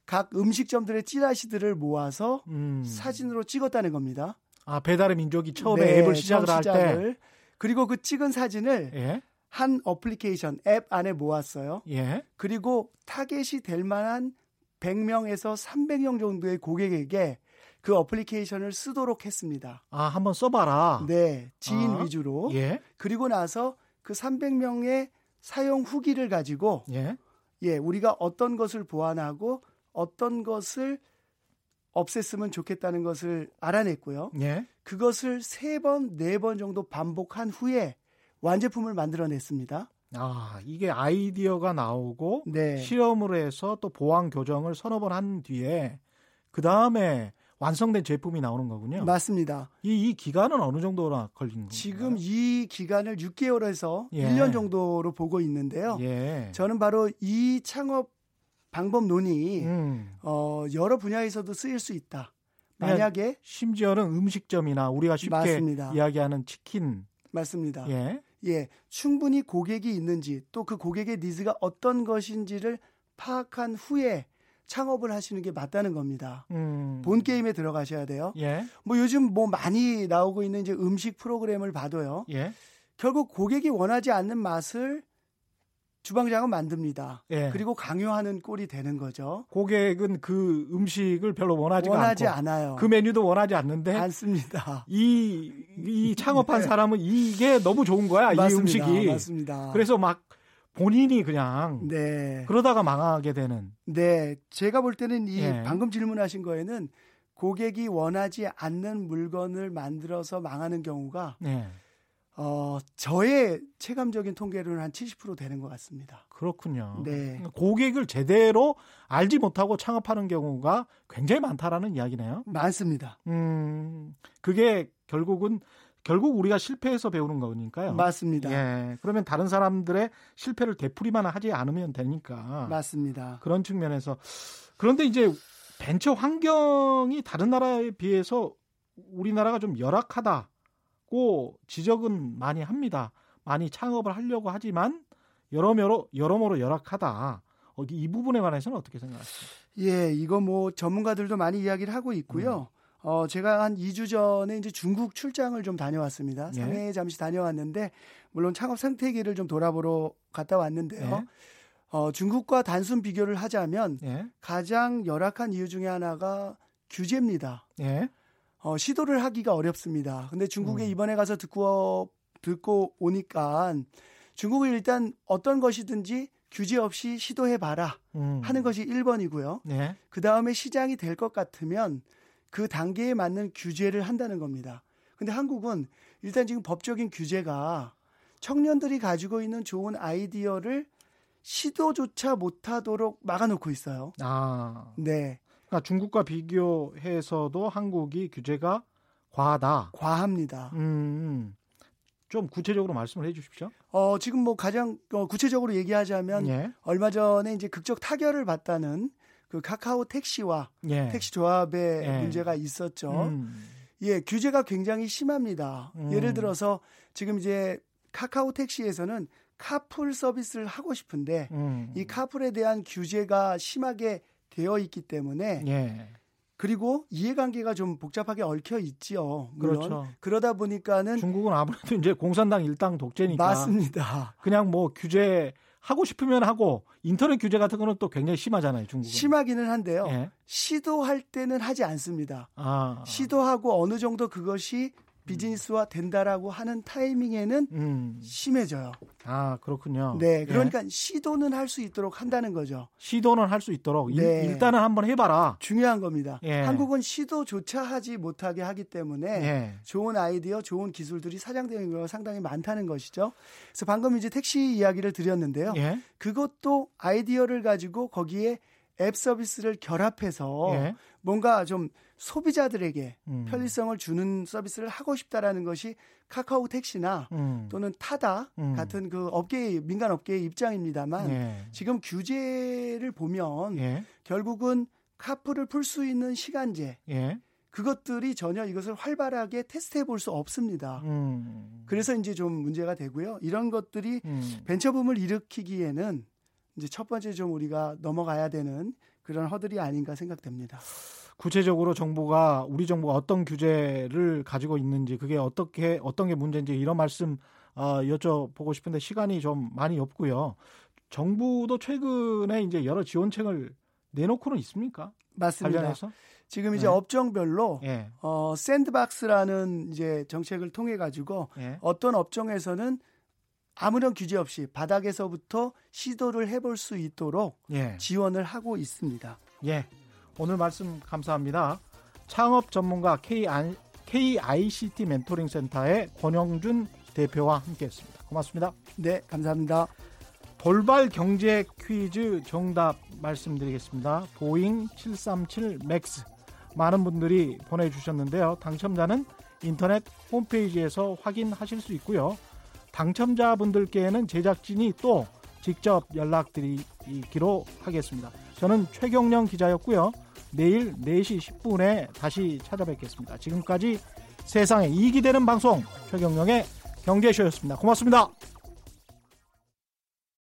각 음식점들의 찌라시들을 모아서 음. 사진으로 찍었다는 겁니다. 아 배달의 민족이 처음에 네, 앱을 시작을 할 때 그리고 그 찍은 사진을 예. 한 어플리케이션 앱 안에 모았어요. 예. 그리고 타겟이 될 만한 100명에서 300명 정도의 고객에게 그 어플리케이션을 쓰도록 했습니다. 아, 한번 써봐라. 네, 지인 아, 위주로. 예. 그리고 나서 그 300명의 사용 후기를 가지고 예. 예, 우리가 어떤 것을 보완하고 어떤 것을 없앴으면 좋겠다는 것을 알아냈고요. 예. 그것을 세 번, 네 번 정도 반복한 후에 완제품을 만들어냈습니다. 아, 이게 아이디어가 나오고 네. 실험을 해서 또 보완 교정을 서너 번 한 뒤에 그 다음에 완성된 제품이 나오는 거군요. 맞습니다. 이, 이 기간은 어느 정도나 걸린 건가요? 지금 이 기간을 6개월에서 예. 1년 정도로 보고 있는데요. 예. 저는 바로 이 창업 방법론이 음. 어, 여러 분야에서도 쓰일 수 있다. 만약에 심지어는 음식점이나 우리가 쉽게 맞습니다. 이야기하는 치킨 맞습니다. 예. 예, 충분히 고객이 있는지 또 그 고객의 니즈가 어떤 것인지를 파악한 후에 창업을 하시는 게 맞다는 겁니다. 음. 본 게임에 들어가셔야 돼요. 예. 뭐 요즘 뭐 많이 나오고 있는 이제 음식 프로그램을 봐도요. 예. 결국 고객이 원하지 않는 맛을 주방장은 만듭니다. 예. 그리고 강요하는 꼴이 되는 거죠. 고객은 그 음식을 별로 원하지 원하지 않고 않아요. 그 메뉴도 원하지 않는데 않습니다. 이, 이 창업한 [LAUGHS] 네. 사람은 이게 너무 좋은 거야. 맞습니다. 이 음식이. 맞습니다. 그래서 막 본인이 그냥 네. 그러다가 망하게 되는. 네, 제가 볼 때는 이 예. 방금 질문하신 거에는 고객이 원하지 않는 물건을 만들어서 망하는 경우가 예. 어, 저의 체감적인 통계로는 한 70% 되는 것 같습니다. 그렇군요. 네. 고객을 제대로 알지 못하고 창업하는 경우가 굉장히 많다라는 이야기네요. 많습니다. 음, 그게 결국은 결국 우리가 실패해서 배우는 거니까요. 맞습니다. 예. 그러면 다른 사람들의 실패를 되풀이만 하지 않으면 되니까. 맞습니다. 그런 측면에서 그런데 이제 벤처 환경이 다른 나라에 비해서 우리나라가 좀 열악하다고 지적은 많이 합니다. 많이 창업을 하려고 하지만 여러모로 여러모로 열악하다. 이 부분에 관해서는 어떻게 생각하십니까? 예, 이거 뭐 전문가들도 많이 이야기를 하고 있고요. 음. 어, 제가 한 2주 전에 이제 중국 출장을 좀 다녀왔습니다. 예. 상해에 잠시 다녀왔는데, 물론 창업 생태계를 좀 돌아보러 갔다 왔는데요. 예. 어, 중국과 단순 비교를 하자면 예. 가장 열악한 이유 중에 하나가 규제입니다. 예. 어, 시도를 하기가 어렵습니다. 근데 중국에 음. 이번에 가서 듣고 듣고 오니까 중국은 일단 어떤 것이든지 규제 없이 시도해 봐라 음. 하는 것이 1번이고요. 예. 그 다음에 시장이 될 것 같으면 그 단계에 맞는 규제를 한다는 겁니다. 근데 한국은 일단 지금 법적인 규제가 청년들이 가지고 있는 좋은 아이디어를 시도조차 못하도록 막아놓고 있어요. 아, 네. 그러니까 중국과 비교해서도 한국이 규제가 과하다. 과합니다. 음, 음. 좀 구체적으로 말씀을 해 주십시오. 어, 지금 뭐 가장 어, 구체적으로 얘기하자면 예. 얼마 전에 이제 극적 타결을 받다는 그 카카오 택시와 예. 택시 조합의 예. 문제가 있었죠. 음. 예, 규제가 굉장히 심합니다. 음. 예를 들어서 지금 이제 카카오 택시에서는 카풀 서비스를 하고 싶은데 음. 이 카풀에 대한 규제가 심하게 되어 있기 때문에 예. 그리고 이해관계가 좀 복잡하게 얽혀 있지요. 물론. 그렇죠. 그러다 보니까는 중국은 아무래도 이제 공산당 일당 독재니까 맞습니다. 그냥 뭐 규제 하고 싶으면 하고 인터넷 규제 같은 거는 또 굉장히 심하잖아요, 중국은. 심하기는 한데요. 예? 시도할 때는 하지 않습니다. 아. 시도하고 어느 정도 그것이 비즈니스화 된다라고 하는 타이밍에는 음. 심해져요. 아 그렇군요. 네, 그러니까 예. 시도는 할 수 있도록 한다는 거죠. 시도는 할 수 있도록 네. 일, 단은 한번 해봐라. 중요한 겁니다. 예. 한국은 시도조차 하지 못하게 하기 때문에 예. 좋은 아이디어, 좋은 기술들이 사장되는 경우가 상당히 많다는 것이죠. 그래서 방금 이제 택시 이야기를 드렸는데요. 예. 그것도 아이디어를 가지고 거기에 앱 서비스를 결합해서 예. 뭔가 좀 소비자들에게 음. 편리성을 주는 서비스를 하고 싶다라는 것이 카카오 택시나 음. 또는 타다 음. 같은 그 업계 민간 업계의 입장입니다만 예. 지금 규제를 보면 예. 결국은 카풀을 풀 수 있는 시간제 예. 그것들이 전혀 이것을 활발하게 테스트해 볼 수 없습니다. 음. 그래서 이제 좀 문제가 되고요. 이런 것들이 음. 벤처붐을 일으키기에는 이제 첫 번째 좀 우리가 넘어가야 되는 그런 허들이 아닌가 생각됩니다. 구체적으로 정부가 우리 정부가 어떤 규제를 가지고 있는지 그게 어떻게 어떤 게 문제인지 이런 말씀 어, 여쭤보고 싶은데 시간이 좀 많이 없고요. 정부도 최근에 이제 여러 지원책을 내놓고는 있습니까? 맞습니다. 관련해서? 지금 이제 네. 업종별로 네. 어, 샌드박스라는 이제 정책을 통해 가지고 네. 어떤 업종에서는 아무런 규제 없이 바닥에서부터 시도를 해볼 수 있도록 예. 지원을 하고 있습니다. 예. 오늘 말씀 감사합니다. 창업 전문가 KICT 멘토링 센터의 권영준 대표와 함께했습니다. 고맙습니다. 네, 감사합니다. 돌발 경제 퀴즈 정답 말씀드리겠습니다. 보잉 737 맥스 많은 분들이 보내주셨는데요. 당첨자는 인터넷 홈페이지에서 확인하실 수 있고요. 당첨자분들께는 제작진이 또 직접 연락드리기로 하겠습니다. 저는 최경령 기자였고요. 내일 4시 10분에 다시 찾아뵙겠습니다. 지금까지 세상에 이익이 되는 방송 최경령의 경제쇼였습니다. 고맙습니다.